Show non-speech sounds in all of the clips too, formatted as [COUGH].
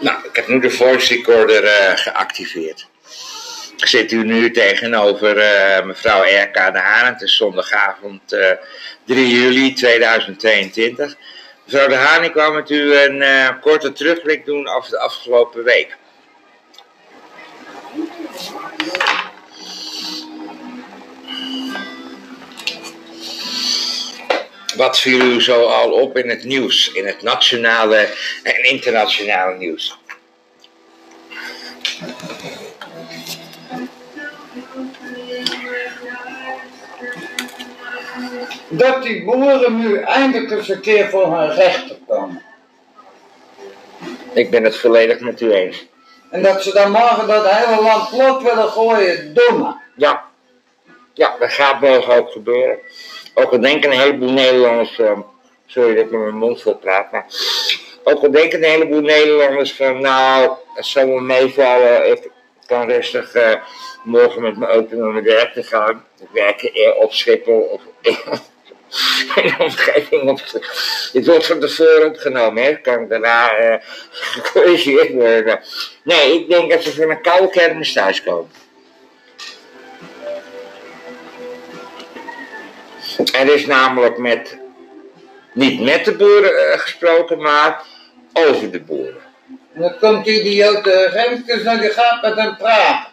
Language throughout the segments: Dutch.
Nou, ik heb nu de voice recorder eh, geactiveerd. Ik zit u nu tegenover eh, mevrouw R.K. de Haan. Het is zondagavond uh, 3 juli 2022. Mevrouw de Haan, ik kwam met u een korte terugblik doen over de afgelopen week. Wat viel u zo al op in het nieuws, in het nationale en internationale nieuws? Dat die boeren nu eindelijk eens een keer voor hun rechten komen. Ik ben het volledig met u eens. En dat ze dan morgen dat hele land plat willen gooien, domme. Ja. Ja, dat gaat morgen ook gebeuren. Ook al denken een heleboel Nederlanders, uh, sorry dat ik met mijn mond vol praat, maar ook al denken een heleboel Nederlanders van nou, het zal me meevallen, ik kan rustig uh, morgen met mijn auto naar mijn werk te gaan. Ik werk eer op Schiphol of in [LAUGHS] de omgeving. Op, dit wordt van tevoren opgenomen, hè. kan daarna uh, [LAUGHS] gecorrigeerd worden. Nee, ik denk dat ze van een koude kermis thuiskomen. Er is namelijk met, niet met de boeren uh, gesproken, maar over de boeren. En dan komt die idioot uh, Remkes en die gaat met hem praten.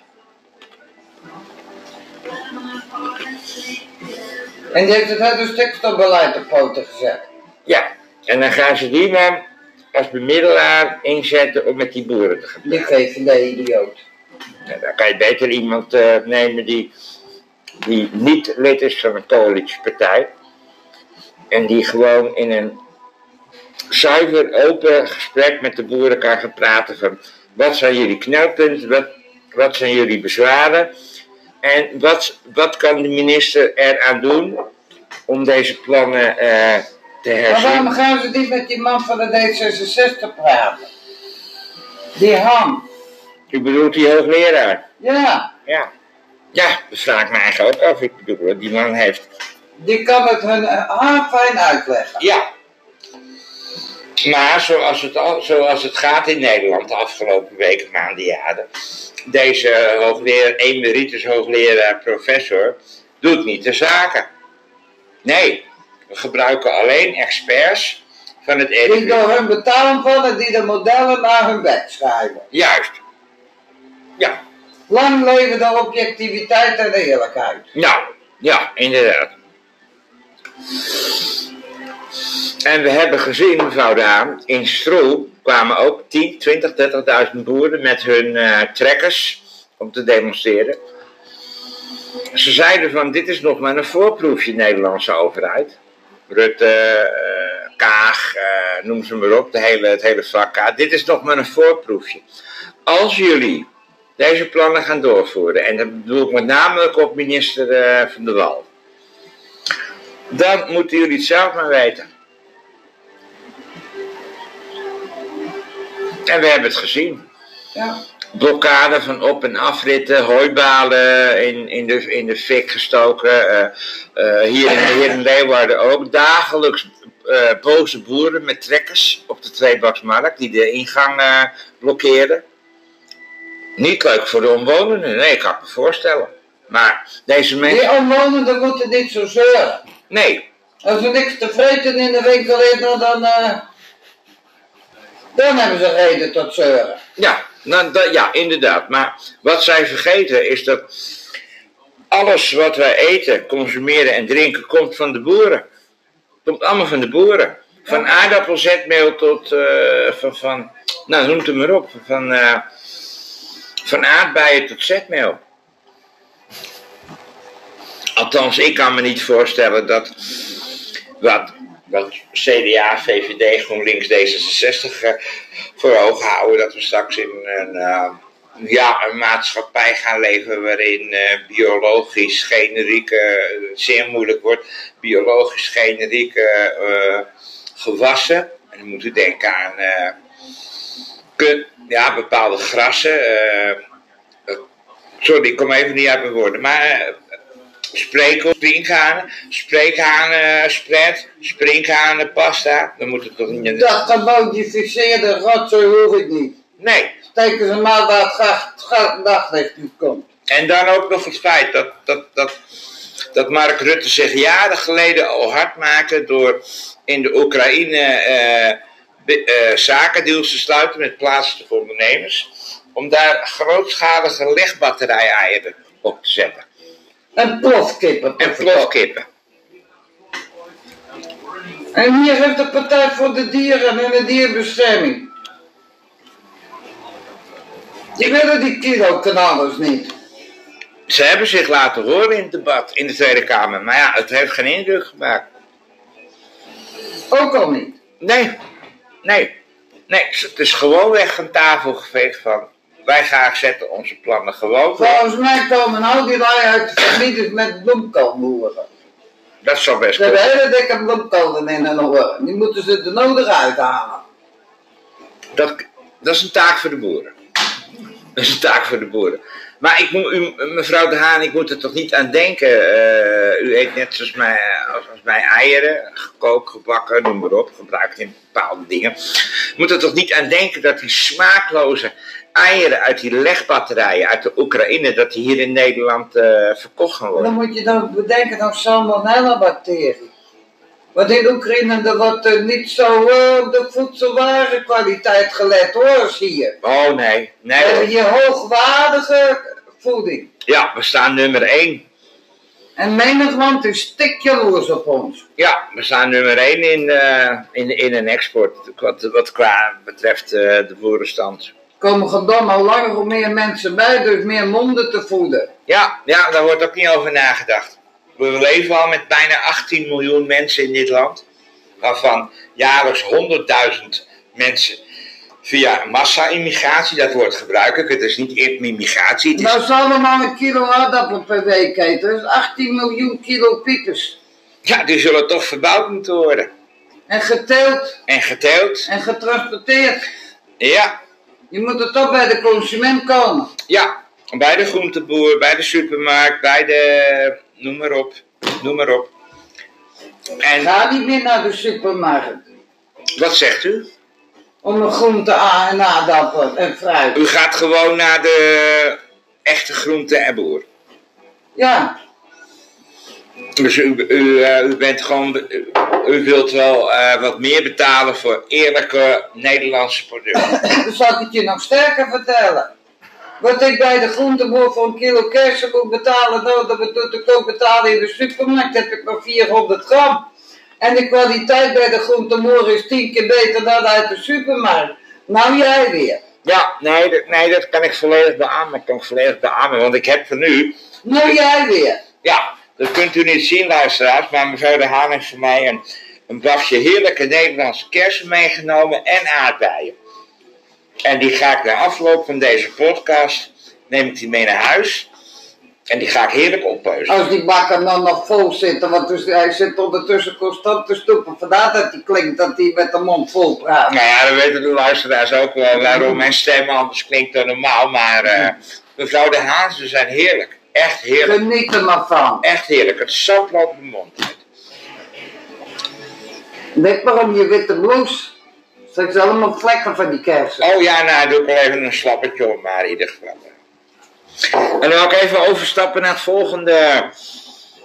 En die heeft het hele stikstofbeleid op poten gezet. Ja, en dan gaan ze die man als bemiddelaar inzetten om met die boeren te gaan praten. Die VVD-idioot. Ja, dan kan je beter iemand uh, nemen die die niet lid is van een coalitiepartij. En die gewoon in een zuiver, open gesprek met de boeren kan gaan praten van wat zijn jullie knelpunten, wat, wat zijn jullie bezwaren en wat, wat kan de minister eraan doen om deze plannen uh, te herzien. Maar waarom gaan ze niet met die man van de D66 praten? Die Han. U bedoelt die hoogleraar? Ja. Ja. Ja, dat vraag ik me eigenlijk ook af. Ik bedoel, die man heeft... Die kan het hun fijn uitleggen. Ja. Maar zoals het, al, zoals het gaat in Nederland de afgelopen weken, maanden, jaren... Deze hoogleraar, emeritus hoogleraar, professor, doet niet de zaken. Nee, we gebruiken alleen experts van het RIVM. Die door hun betalen vallen, die de modellen naar hun bek schrijven. Juist. Ja, Lang leven de objectiviteit en de eerlijkheid. Nou, ja, inderdaad. En we hebben gezien, mevrouw Daan, in Stroe kwamen ook 10, 20, 30.000 boeren met hun uh, trekkers om te demonstreren. Ze zeiden van, dit is nog maar een voorproefje, Nederlandse overheid. Rutte, uh, Kaag, uh, noem ze maar op, de hele, het hele vak. Dit is nog maar een voorproefje. Als jullie deze plannen gaan doorvoeren. En dat bedoel ik met name op minister uh, Van der Wal. Dan moeten jullie het zelf maar weten. En we hebben het gezien. Ja. Blokkade van op- en afritten, hooibalen in, in, de, in de fik gestoken. Uh, uh, hier, in, hier in Leeuwarden ook. Dagelijks boze boeren met trekkers op de Tweebaksmarkt die de ingang blokkeerden. Niet leuk voor de omwonenden, nee, ik kan me voorstellen. Maar deze mensen... Die omwonenden moeten niet zo zeuren. Nee. Als er niks te vreten in de winkel is, nou, dan... Uh, dan hebben ze reden tot zeuren. Ja, nou, dat, ja, inderdaad. Maar wat zij vergeten is dat alles wat wij eten, consumeren en drinken, komt van de boeren. Komt allemaal van de boeren. Van aardappelzetmeel tot, uh, van, van, nou noem het maar op, van... Uh, van aardbeien tot zetmeel. Althans, ik kan me niet voorstellen dat wat, wat CDA, VVD, GroenLinks, D66 uh, voor ogen houden, dat we straks in een, uh, ja, een maatschappij gaan leven waarin uh, biologisch generieke, zeer moeilijk wordt, biologisch generieke gewassen. En dan moet u denken aan kut, ja, bepaalde grassen. Uh, sorry, ik kom even niet uit mijn woorden. Maar uh, spreekels, springhanen, spreekhanen, spread, springhanen, pasta. Dan moet het toch niet... Dat gemodificeerde rotzooi hoef ik niet. Nee. Steken ze maar waar het graag- graag daglicht niet komt. En dan ook nog het feit dat, dat, dat, dat Mark Rutte zich jaren geleden al hard maakte door in de Oekraïne eh, be- eh, zakendeals te sluiten met plaatselijke ondernemers. Om daar grootschalige legbatterij-eieren op te zetten. En plofkippen. En plofkippen. En hier heeft de Partij voor de Dieren en de Dierbescherming. Die willen die kilo-kanalers niet. Ze hebben zich laten horen in het debat in de Tweede Kamer. Maar ja, het heeft geen indruk gemaakt. Ook al niet. Nee, nee, nee. Het is gewoon weg van tafel geveegd van... Wij gaan zetten onze plannen gewoon. Volgens mij komen al die lui uit de families met bloemkoolboeren. Dat zou best Ze hebben hele dikke bloemkolen in hun oren. Die moeten ze er nodig uithalen. Dat, dat is een taak voor de boeren. Dat is een taak voor de boeren. Maar ik moet, u, mevrouw De Haan, ik moet er toch niet aan denken. eh, u eet net zoals mij, als, als mij eieren, gekookt, gebakken, noem maar op, gebruikt in bepaalde dingen. U moet er toch niet aan denken dat die smaakloze eieren uit die legbatterijen uit de Oekraïne, dat die hier in Nederland eh, verkocht gaan Dan worden. moet je dan bedenken aan salmonella-bacterie. Want in Oekraïne er wordt er niet zo eh, op de voedselwarenkwaliteit gelet hoor, zie je. Oh nee, nee hoor. hier hoogwaardige voeding. Ja, we staan nummer 1. En menig land is stik jaloers op ons. Ja, we staan nummer 1 in, eh, in, in een export. Wat, wat qua betreft eh, de boerenstand. Er komen gedom al langer hoe meer mensen bij, dus meer monden te voeden. Ja, ja, daar wordt ook niet over nagedacht. We leven al met bijna 18 miljoen mensen in dit land. Waarvan jaarlijks 100.000 mensen via massa-immigratie, dat woord gebruik ik. Het is niet immigratie, het is Nou zal er maar een kilo aardappel per week eten. Dat is 18 miljoen kilo piepers. Ja, die zullen toch verbouwd moeten worden. En geteeld En geteeld. en getransporteerd. Ja, Je moet er toch bij de consument komen. ja. Bij de groenteboer, bij de supermarkt, bij de... Noem maar op. Noem maar op. En Ga niet meer naar de supermarkt. wat zegt u? Om een groente a- en aardappel en fruit. U gaat gewoon naar de echte groente en boer. Ja, Dus u, u, eh, u bent gewoon, u, u wilt wel eh, wat meer betalen voor eerlijke Nederlandse producten. [COUGHS] zal ik het je nog sterker vertellen. Wat ik bij de groenteboer voor een kilo kersen moet betalen, nou, dat doet ik ook betalen in de supermarkt, heb ik maar 400 gram. En de kwaliteit bij de groenteboer is 10 keer beter dan uit de supermarkt. Nou jij weer. Ja, nee, dat, nee, dat kan ik volledig beamen. Dat kan ik volledig beamen, want ik heb voor nu, Nou jij weer. ja, dat kunt u niet zien luisteraars, maar mevrouw de Haan heeft voor mij een, een bafje heerlijke Nederlandse kersen meegenomen en aardbeien. En die ga ik na afloop van deze podcast, neem ik die mee naar huis. En die ga ik heerlijk oppeuzen. Als die bakker dan nog vol zit, want dus hij zit ondertussen constant te stoepen. Vandaar dat hij klinkt dat hij met de mond vol praat. Nou ja, dan weten de luisteraars ook wel waarom mijn stem anders klinkt dan normaal. Maar eh, mevrouw de Haan, ze zijn heerlijk. Echt heerlijk. Geniet er maar van. Echt heerlijk. Het sap loopt mijn mond uit. Weet maar om je witte blouse. Straks allemaal vlekken van die kersen. Oh ja, nou doe ik wel even een slappetje om, maar in ieder geval. En dan wil ik even overstappen naar het volgende,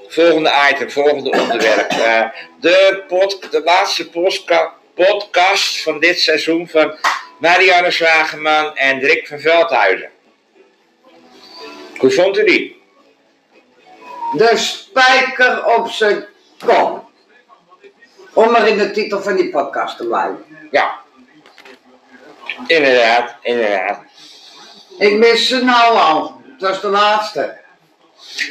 volgende item, volgende onderwerp. Eh, de, pod, de laatste postka- podcast van dit seizoen van Marianne Zwageman en Rick van Veldhuizen. Hoe vond u die? De spijker op zijn kop. Om maar in de titel van die podcast te blijven. Ja. Inderdaad, inderdaad. Ik mis ze nou al. Het was de laatste.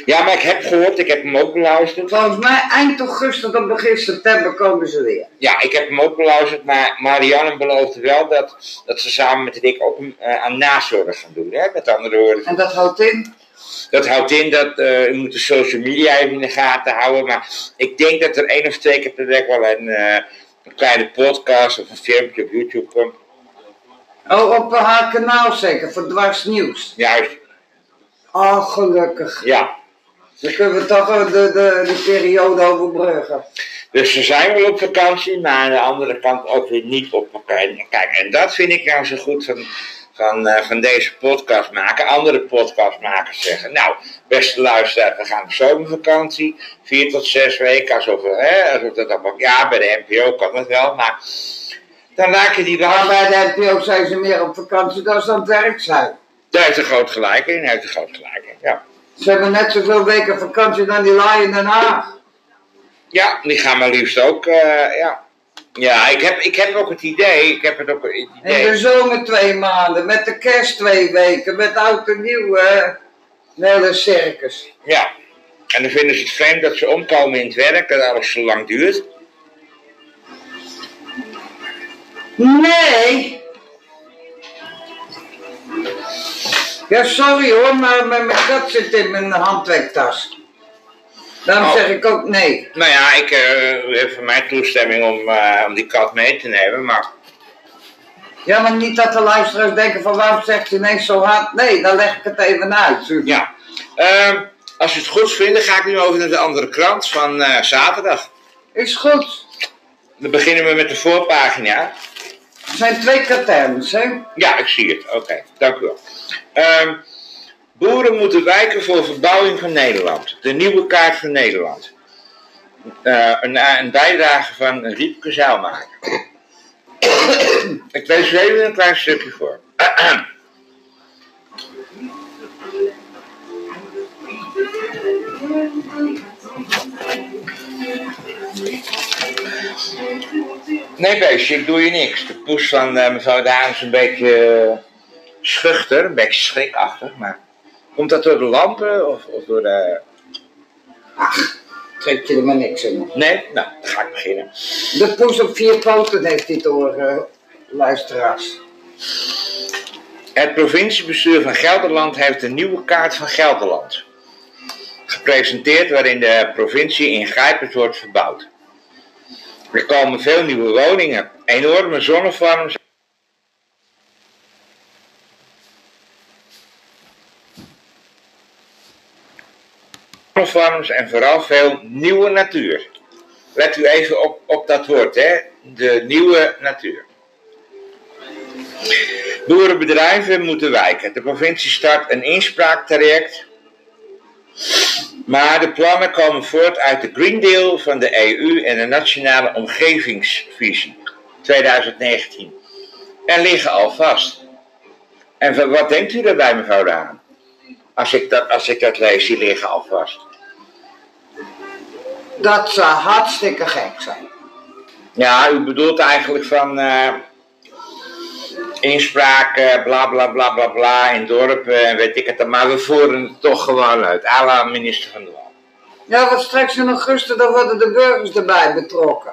Ja, maar ik heb gehoord, ik heb hem ook beluisterd. Volgens mij eind augustus tot begin september komen ze weer. Ja, ik heb hem ook beluisterd, maar Marianne beloofde wel dat, dat ze samen met Rick ook eh, aan nazorg gaan doen. Hè? Met andere woorden, En dat houdt in. dat houdt in dat uh, u moet de social media even in de gaten houden. Maar ik denk dat er één of twee keer per week wel een, uh, een kleine podcast of een filmpje op YouTube komt. Oh, op haar kanaal zeker, voor Dwars Nieuws. Juist. Oh, gelukkig. Ja. Dan kunnen we toch de, de, de periode overbruggen. Dus ze zijn wel op vakantie, maar aan de andere kant ook weer niet op vakantie. Kijk, en dat vind ik nou zo goed van, van, eh, van deze podcast maken, andere podcastmakers zeggen. Nou, beste luisteraar, we gaan op zomervakantie, vier tot zes weken, alsof, hè, alsof dat allemaal, ja, bij de NPO kan het wel, maar dan raak je die Maar dan. bij de NPO zijn ze meer op vakantie dan ze aan het werk zijn. Daar heeft een groot gelijk in, heeft een groot gelijk in, ja. Ze hebben net zoveel weken vakantie dan die laaien in Den Haag. Ja, die gaan maar liefst ook, eh, ja. Ja, ik heb, ik heb ook het idee, ik heb het ook het In idee. de zomer twee maanden, met de kerst twee weken, met oud en nieuw, hè. Een hele circus. Ja. En dan vinden ze het vreemd dat ze omkomen in het werk, dat alles zo lang duurt. Nee! Ja, sorry hoor, maar mijn, mijn kat zit in mijn handwerktas. Daarom Oh. zeg ik ook nee. Nou ja, ik eh heb van mij toestemming om, eh, om die kat mee te nemen, maar Ja, maar niet dat de luisteraars denken van waarom zegt ze ineens zo hard. Nee, dan leg ik het even uit. ja. Ehm, als je het goed vindt, ga ik nu over naar de andere krant van eh, zaterdag. Is goed. Dan beginnen we met de voorpagina. Er zijn twee katerns, hè? Ja, ik zie het. Oké, dank u wel. Ehm, boeren moeten wijken voor verbouwing van Nederland. De nieuwe kaart van Nederland. Eh, een, een bijdrage van Riepke Zaalmaker. ik lees er even een klein stukje voor. [CLEARS THROAT] Nee, beestje, ik doe je niks. De poes van eh, mevrouw Daan is een beetje eh, schuchter, een beetje schrikachtig. Maar komt dat door de lampen of, of door de... Trek je er maar niks in. Nee? Nou, dan ga ik beginnen. De poes op vier poten heeft hij door, eh, luisteraars. Het provinciebestuur van Gelderland heeft een nieuwe kaart van Gelderland gepresenteerd waarin de provincie ingrijpend wordt verbouwd. Er komen veel nieuwe woningen, enorme zonnefarms. Zonnefarms en vooral veel nieuwe natuur. Let u even op, op dat woord, hè? De nieuwe natuur. Boerenbedrijven moeten wijken. De provincie start een inspraaktraject. Maar de plannen komen voort uit de Green Deal van de EU en de Nationale Omgevingsvisie 2019. En liggen al vast. En wa- wat denkt u daarbij, mevrouw de Haan? Als ik dat, als ik dat lees, die liggen al vast. Dat zou hartstikke gek zijn. Ja, u bedoelt eigenlijk van eh inspraak, bla bla bla bla bla in dorpen en weet ik het. Maar we voeren het toch gewoon uit. à la minister van de Wal. Ja, wat straks in augustus, dan worden de burgers erbij betrokken.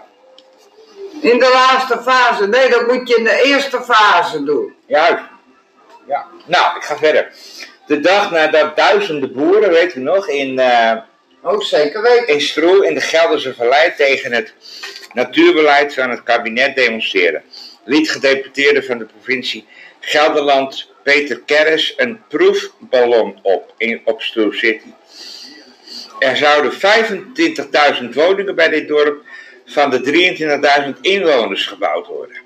In de laatste fase. Nee, dat moet je in de eerste fase doen. Juist. Ja. Nou, ik ga verder. De dag nadat duizenden boeren, weet u nog, in, eh Ook zeker weten. in Stroe in de Gelderse Vallei tegen het natuurbeleid van het kabinet demonstreren, liet gedeputeerde van de provincie Gelderland Peter Kerris een proefballon op in, op City. Er zouden 25.000 woningen bij dit dorp van de 23.000 inwoners gebouwd worden.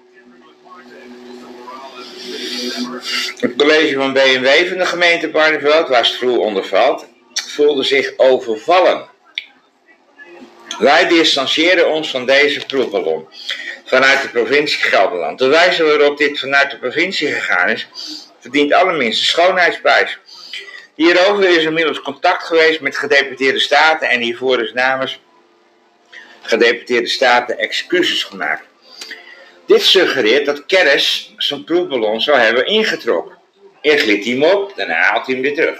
Het college van BMW van de gemeente Barneveld, waar Stroe onder valt, voelde zich overvallen. Wij distancieren ons van deze proefballon vanuit de provincie Gelderland. De wijze waarop dit vanuit de provincie gegaan is, verdient allerminst schoonheidsprijs. Hierover is inmiddels contact geweest met gedeputeerde staten en hiervoor is namens gedeputeerde staten excuses gemaakt. Dit suggereert dat Keres zijn proefballon zou hebben ingetrokken. Eerst liet hij hem op, daarna haalt hij hem weer terug.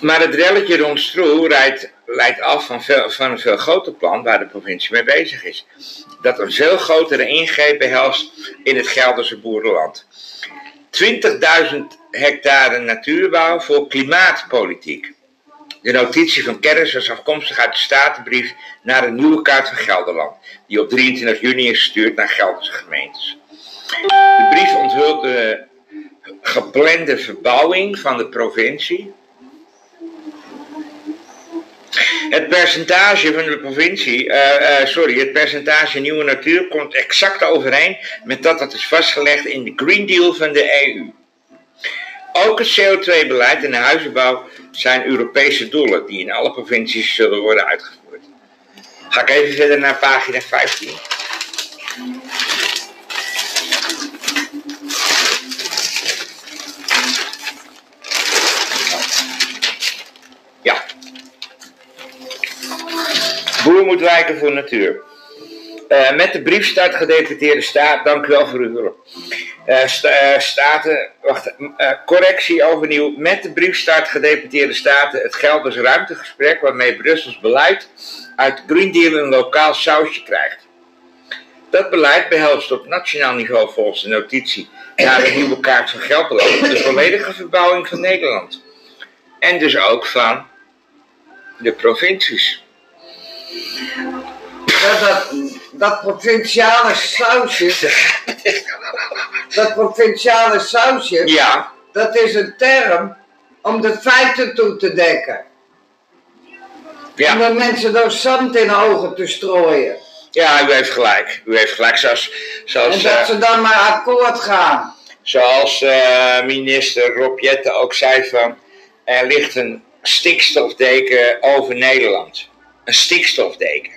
Maar het relletje rond Stroe leidt, leidt af van, van een veel groter plan waar de provincie mee bezig is. Dat een veel grotere ingreep behelst in het Gelderse boerenland. 20.000 hectare natuurbouw voor klimaatpolitiek. De notitie van Kerris was afkomstig uit de Statenbrief naar een nieuwe kaart van Gelderland, die op 23 juni is gestuurd naar Gelderse gemeentes. De brief onthult de geplande verbouwing van de provincie Het percentage van de provincie, eh, eh, sorry, het percentage nieuwe natuur komt exact overeen met dat dat is vastgelegd in de Green Deal van de EU. Ook het CO2-beleid en de huizenbouw zijn Europese doelen die in alle provincies zullen worden uitgevoerd. Ga ik even verder naar pagina 15. Ja. Boer moet wijken voor natuur. Uh, met de brief staat gedeputeerde staat, dank u wel voor uw hulp. Sta, uh, staten, wacht, correctie overnieuw. Met de brief staat gedeputeerde staten het Gelders ruimtegesprek waarmee Brussels beleid uit Green Deal een lokaal sausje krijgt. Dat beleid behelst op nationaal niveau volgens de notitie naar de nieuwe kaart van Gelderland de volledige verbouwing van Nederland. En dus ook van de provincies. Dat, dat, dat provinciale sausje, dat provinciale sausje, Ja, dat is een term om de feiten toe te dekken. ja. Om de mensen door zand in de ogen te strooien. Ja, u heeft gelijk. U heeft gelijk. Zoals, En zoals, dat eh, ze dan maar akkoord gaan. zoals eh, minister Rob ook zei van... Er ligt een stikstofdeken over Nederland. Een stikstofdeken.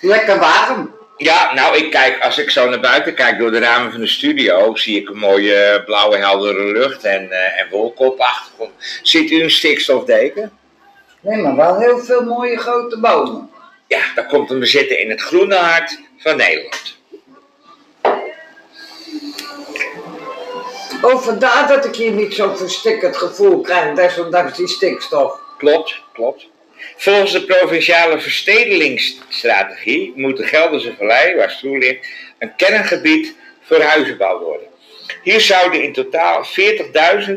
Lekker warm. Ja, nou, ik kijk, als ik zo naar buiten kijk door de ramen van de studio, zie ik een mooie blauwe, heldere lucht en, eh, en wolken op de achtergrond. Ziet u een stikstofdeken? Nee, maar wel heel veel mooie grote bomen. Ja, dat komt om te zitten in het groene hart van Nederland. Oh, vandaar dat ik hier niet zo'n verstikkerd gevoel krijg, desondanks die stikstof. Klopt, klopt. Volgens de provinciale verstedelingsstrategie moet de Gelderse Vallei, waar Stroe ligt, een kerngebied voor huizenbouw worden. Hier zouden in totaal 40.000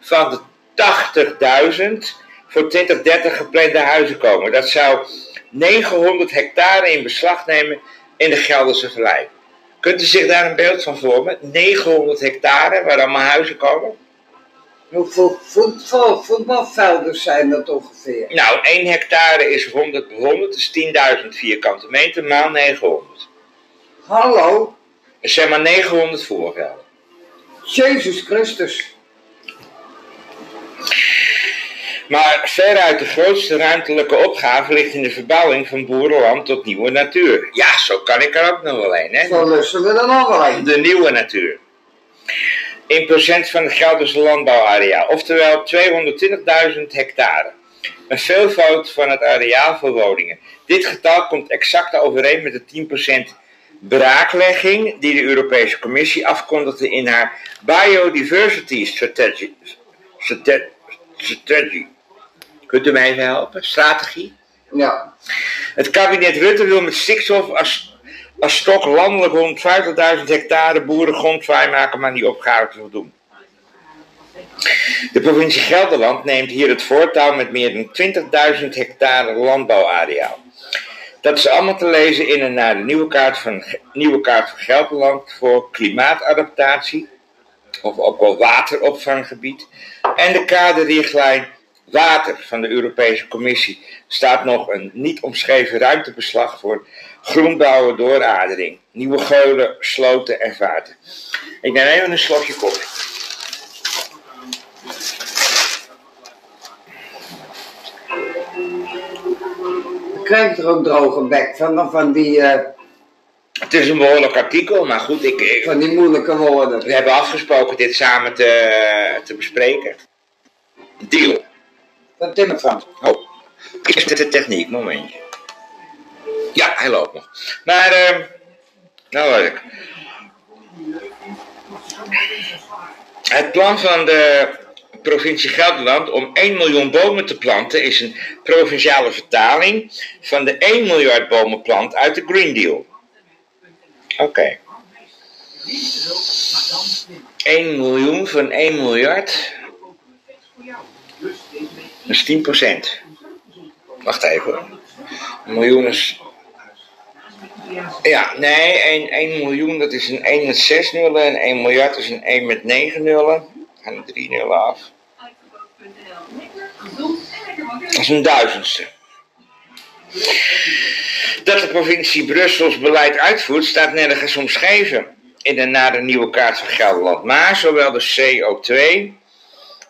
van de 80.000 voor 2030 geplande huizen komen. Dat zou 900 hectare in beslag nemen in de Gelderse Vallei. Kunt u zich daar een beeld van vormen? 900 hectare waar allemaal huizen komen? Hoeveel voetbal, voetbalvelden zijn dat ongeveer? Nou, 1 hectare is 100 bij 100, dus 10.000 vierkante meter maal 900. Hallo, Dus zeg maar 900 voorvelden. Jezus Christus. Maar veruit de grootste ruimtelijke opgave ligt in de verbouwing van boerenland tot nieuwe natuur. Ja, zo kan ik er ook nog wel een, hè? Zo lussen we er nog wel een. De nieuwe natuur. In procent van het Gelderse landbouwareaal, oftewel 220.000 hectare. Een veelvoud van het areaal voor woningen. Dit getal komt exact overeen met de 10% braaklegging die de Europese Commissie afkondigde in haar Biodiversity Strategy. Strate- Strategy. Kunt u mij even helpen? Strategie? Ja, Het kabinet Rutte wil met stikstof als, als stok landelijk 150.000 hectare boerengrond vrijmaken, maar die opgave te voldoen. De provincie Gelderland neemt hier het voortouw met meer dan 20.000 hectare landbouwareaal. Dat is allemaal te lezen in en naar de nieuwe kaart van, nieuwe kaart van Gelderland voor klimaatadaptatie, of ook wel wateropvanggebied, en de kaderrichtlijn Water van de Europese Commissie staat nog een niet omschreven ruimtebeslag voor groenbouwen dooradering, nieuwe geulen, sloten en vaarten. Ik neem even een slokje koffie. krijg je er ook droge bek van, van die, eh, Het is een behoorlijk artikel, maar goed, ik, ik- van die moeilijke woorden. we hebben afgesproken dit samen te, te bespreken. Deal. Van Timmerfans. Oh, is dit de techniek? Momentje. Ja, hij loopt nog. Maar, ehm nou was ik. Het plan van de provincie Gelderland om 1 miljoen bomen te planten is een provinciale vertaling van de 1 miljard bomenplant uit de Green Deal. Oké. 1 miljoen van 1 miljard. Dat is 10%. Wacht even. Een miljoen is. Ja, nee, 1, 1 miljoen dat is een 1 met 6 nullen en 1 miljard is een 1 met 9 nullen. Er 3 nullen af. Dat is een duizendste. Dat de provincie Brussels beleid uitvoert, staat nergens omschreven in de na de nieuwe kaart van Gelderland. Maar zowel de CO2,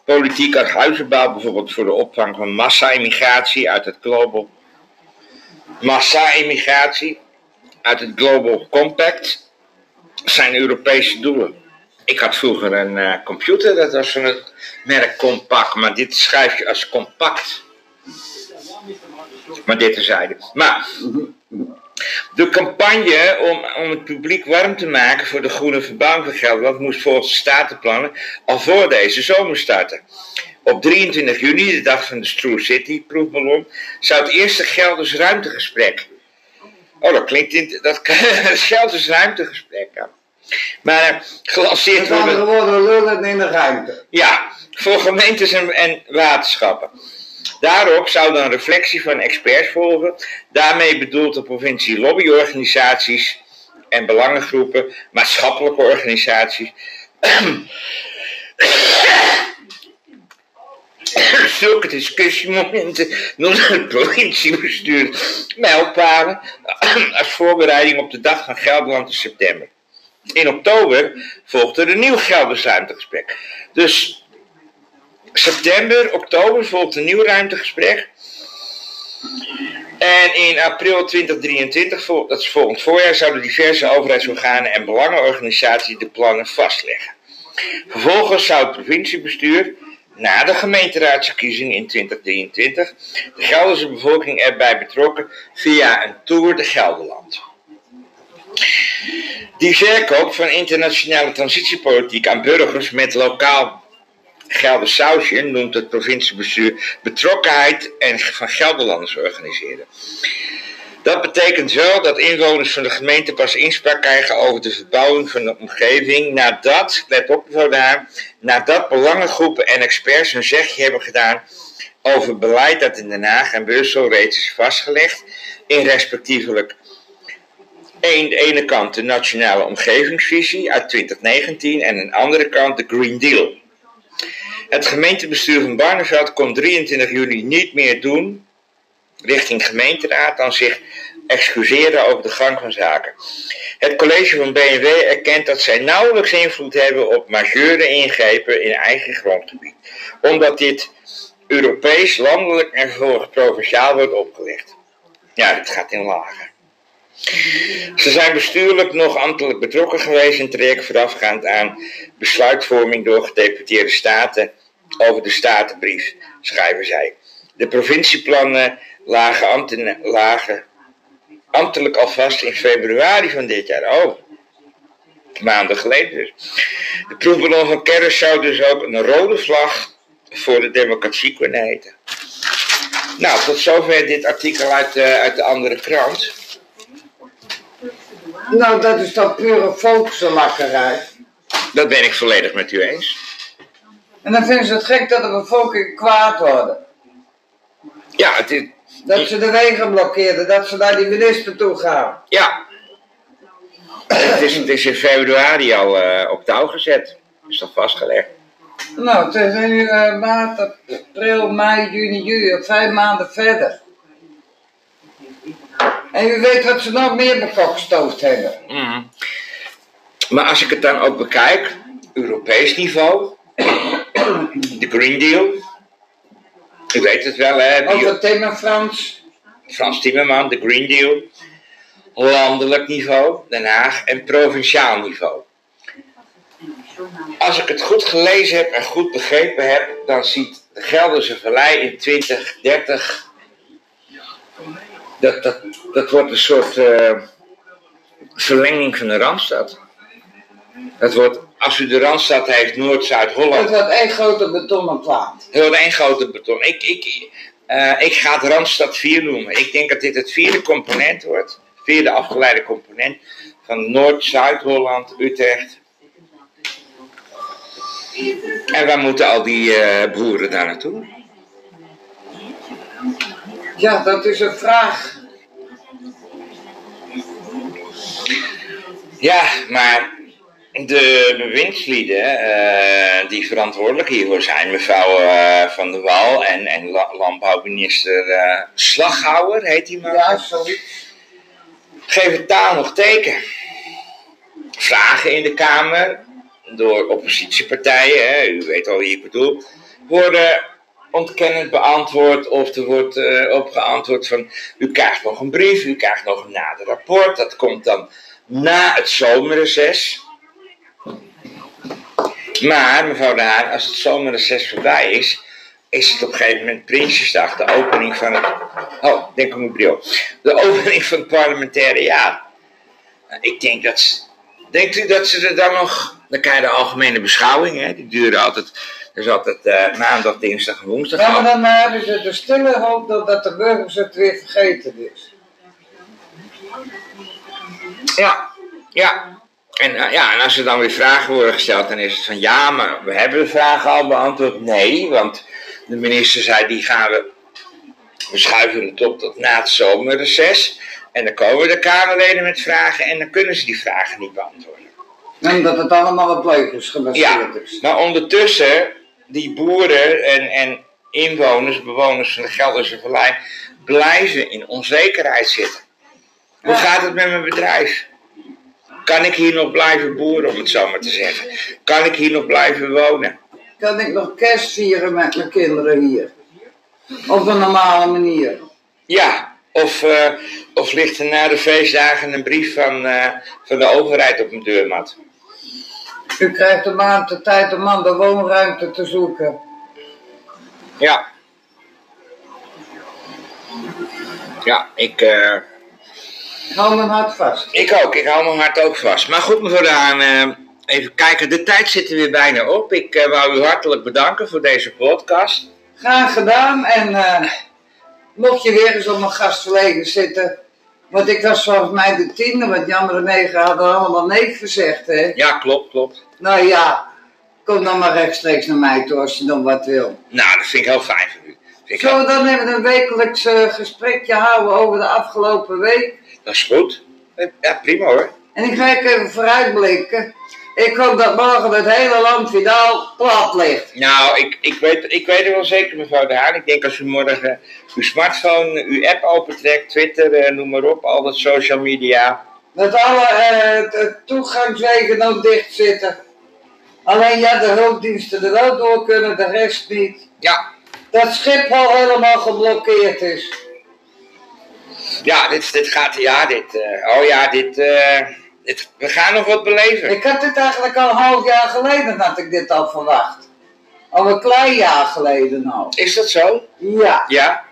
politiek als huizenbouw, bijvoorbeeld voor de opvang van massa-immigratie uit het global massa-immigratie uit het Global Compact, zijn Europese doelen. Ik had vroeger een uh, computer, dat was van het merk Compact, maar dit schrijf je als compact. Maar dit terzijde. Maar de campagne om, om het publiek warm te maken voor de groene verbouwing van Gelderland moest volgens de statenplannen al voor deze zomer starten. Op 23 juni, de dag van de True City proefballon, zou het eerste Gelders ruimtegesprek. Oh, dat klinkt in, dat [LAUGHS] Gelders ruimtegesprek. Ja. Maar uh, gelanceerd Met andere woorden, lullen in de ruimte. Ja, voor gemeentes en, en waterschappen. Daarop zou dan een reflectie van experts volgen. Daarmee bedoelt de provincie lobbyorganisaties en belangengroepen, maatschappelijke organisaties. [CLEARS THROAT] [LAUGHS] Zulke discussiemomenten noemt het provinciebestuur mijlpalen [CLEARS THROAT] als voorbereiding op de dag van Gelderland in september. In oktober volgde een nieuw Gelders ruimtegesprek. Dus september, oktober volgt een nieuw ruimtegesprek. En in april 2023, dat is volgend voorjaar, zouden diverse overheidsorganen en belangenorganisaties de plannen vastleggen. Vervolgens zou het provinciebestuur, na de gemeenteraadsverkiezingen in 2023, de Gelderse bevolking erbij betrokken via een Tour de Gelderland. Die verkoop van internationale transitiepolitiek aan burgers met lokaal Gelder Sausje noemt het provinciebestuur betrokkenheid en van Gelderlanders organiseren. Dat betekent wel dat inwoners van de gemeente pas inspraak krijgen over de verbouwing van de omgeving nadat, let op daar, nadat belangengroepen en experts hun zegje hebben gedaan over beleid dat in Den Haag en Brussel reeds is vastgelegd in respectievelijk aan de ene kant de Nationale Omgevingsvisie uit 2019 en aan de andere kant de Green Deal. Het gemeentebestuur van Barneveld kon 23 juli niet meer doen richting gemeenteraad dan zich excuseren over de gang van zaken. Het college van BNW erkent dat zij nauwelijks invloed hebben op majeure ingrepen in eigen grondgebied, omdat dit Europees, landelijk en vervolgens provinciaal wordt opgelegd. Ja, het gaat in lagen. Ze zijn bestuurlijk nog ambtelijk betrokken geweest in het traject voorafgaand aan besluitvorming door gedeputeerde staten over de statenbrief, schrijven zij. De provincieplannen lagen, ambten, lagen ambtelijk alvast in februari van dit jaar. Oh, maanden geleden dus. De proefballon van Kerris zou dus ook een rode vlag voor de democratie kunnen heten. Nou, tot zover dit artikel uit, uh, uit de andere krant. Nou, dat is toch pure volkselakkerij. Dat ben ik volledig met u eens. En dan vinden ze het gek dat de bevolking kwaad worden. Ja, het is... Dat ze de wegen blokkeerden, dat ze naar die minister toe gaan. Ja. het, is, het is in februari al uh, op touw gezet. Is al vastgelegd. Nou, het is nu uh, maart, april, mei, juni, juli, vijf maanden verder. En u weet wat ze nog meer bekokstoofd hebben. Mm. Maar als ik het dan ook bekijk, Europees niveau, de Green Deal. U weet het wel, hè? Bio... Over Timmer Frans. Frans Timmerman, de Green Deal. Landelijk niveau, Den Haag en provinciaal niveau. Als ik het goed gelezen heb en goed begrepen heb, dan ziet de Gelderse Vallei in 2030. Dat, dat, dat wordt een soort uh, verlenging van de Randstad. Dat wordt als u de Randstad heeft, Noord-Zuid-Holland. Het wordt één grote betonnen plaat. Het wordt één grote beton. Ik, ik, uh, ik ga het Randstad 4 noemen. Ik denk dat dit het vierde component wordt. Vierde afgeleide component van Noord-Zuid-Holland, Utrecht. En waar moeten al die uh, boeren daar naartoe? Ja, dat is een vraag. Ja, maar de bewindslieden eh, die verantwoordelijk hiervoor zijn, mevrouw eh, Van der Wal en, en la- landbouwminister eh Slaghouwer, heet die man, Ja, sorry. geven taal nog teken. Vragen in de Kamer door oppositiepartijen, hè, u weet al wie ik bedoel, worden ontkennend beantwoord of er wordt eh, op geantwoord van u krijgt nog een brief, u krijgt nog een nader rapport, dat komt dan na het zomerreces. Maar, mevrouw de als het zomerreces voorbij is, is het op een gegeven moment Prinsjesdag, de opening van het... Oh, denk mijn bril. De opening van het parlementaire jaar. Ik denk dat... ze- Denkt u dat ze er dan nog... Dan krijg je de algemene beschouwing, hè? Die duren altijd... Er is altijd eh, maandag, dinsdag en woensdag. Ja, maar dan eh, hebben ze de stille hoop dat, dat de burgers het weer vergeten is. Ja, ja. En, eh, ja, en als er dan weer vragen worden gesteld, dan is het van ja, maar we hebben de vragen al beantwoord. Nee, want de minister zei die gaan we, we schuiven het op tot na het zomerreces. En dan komen de Kamerleden met vragen en dan kunnen ze die vragen niet beantwoorden. En dat het allemaal op leugens gebaseerd Ja, is. maar ondertussen, die boeren en, en inwoners, bewoners van de Gelderse Vallei, blijven in onzekerheid zitten. Hoe gaat het met mijn bedrijf? Kan ik hier nog blijven boeren, om het zo maar te zeggen? Kan ik hier nog blijven wonen? Kan ik nog kerst vieren met mijn kinderen hier? Op een normale manier. Ja, of, eh, of ligt er na de feestdagen een brief van, eh, van de overheid op mijn deurmat? U krijgt een maand de tijd om aan de woonruimte te zoeken. Ja. Ja, ik... eh, Hou mijn hart vast. Ik ook, ik hou mijn hart ook vast. Maar goed, mevrouw Daan, eh, even kijken. De tijd zit er weer bijna op. Ik eh, wou u hartelijk bedanken voor deze podcast. Graag gedaan en eh, mocht je weer eens op mijn gast verlegen zitten. Want ik was volgens mij de tiende, want Jan en negen hadden allemaal nee gezegd, hè. Ja, klopt, klopt. Nou ja, kom dan maar rechtstreeks naar mij toe als je dan wat wil. Nou, dat vind ik heel fijn van u. Zullen we dan even een wekelijks gesprekje houden over de afgelopen week? Dat is goed. Ja, prima hoor. En ik ga even vooruitblikken. Ik hoop dat morgen het hele land finaal plat ligt. Nou, ik, ik, weet, ik weet het wel zeker, mevrouw De Haan. Ik denk als u morgen uw smartphone, uw app opentrekt, Twitter, eh, noem maar op, al dat social media. Dat alle eh, toegangswegen ook dicht zitten. Alleen ja, de hulpdiensten er wel door kunnen, de rest niet. Ja, Dat Schiphol helemaal geblokkeerd is. Ja, dit, dit gaat, ja, dit, eh, oh ja, dit, eh, dit, we gaan nog wat beleven. Ik had dit eigenlijk al een half jaar geleden had ik dit al verwacht. Al een klein jaar geleden al. Is dat zo? Ja. Ja?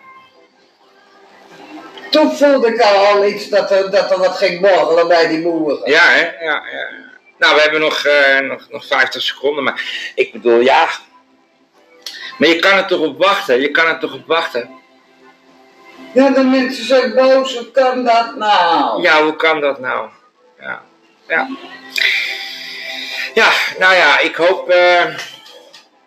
Toen voelde ik al, al iets dat er, dat er wat ging borrelen bij die boeren. Ja, hè? Ja, ja. Nou, we hebben nog, eh, nog, nog 50 seconden, maar ik bedoel, ja. Maar je kan er toch op wachten? Je kan er toch op wachten? Ja, de mensen zijn boos, hoe kan dat nou? Ja, hoe kan dat nou? Ja, ja. Ja, nou ja, ik hoop, eh,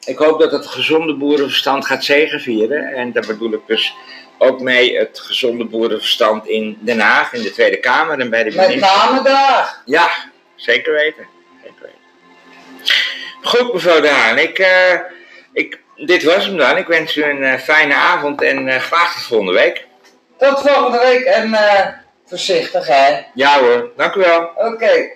ik hoop dat het gezonde boerenverstand gaat zegenvieren. En daar bedoel ik dus ook mee het gezonde boerenverstand in Den Haag, in de Tweede Kamer en bij de Met minister. name daar. Ja, zeker weten. Zeker weten. Goed, mevrouw De Haan. Ik, eh, ik, dit was hem dan. Ik wens u een eh, fijne avond en graag tot volgende week. Tot volgende week en eh, voorzichtig hè. Ja hoor, dank u wel. Oké.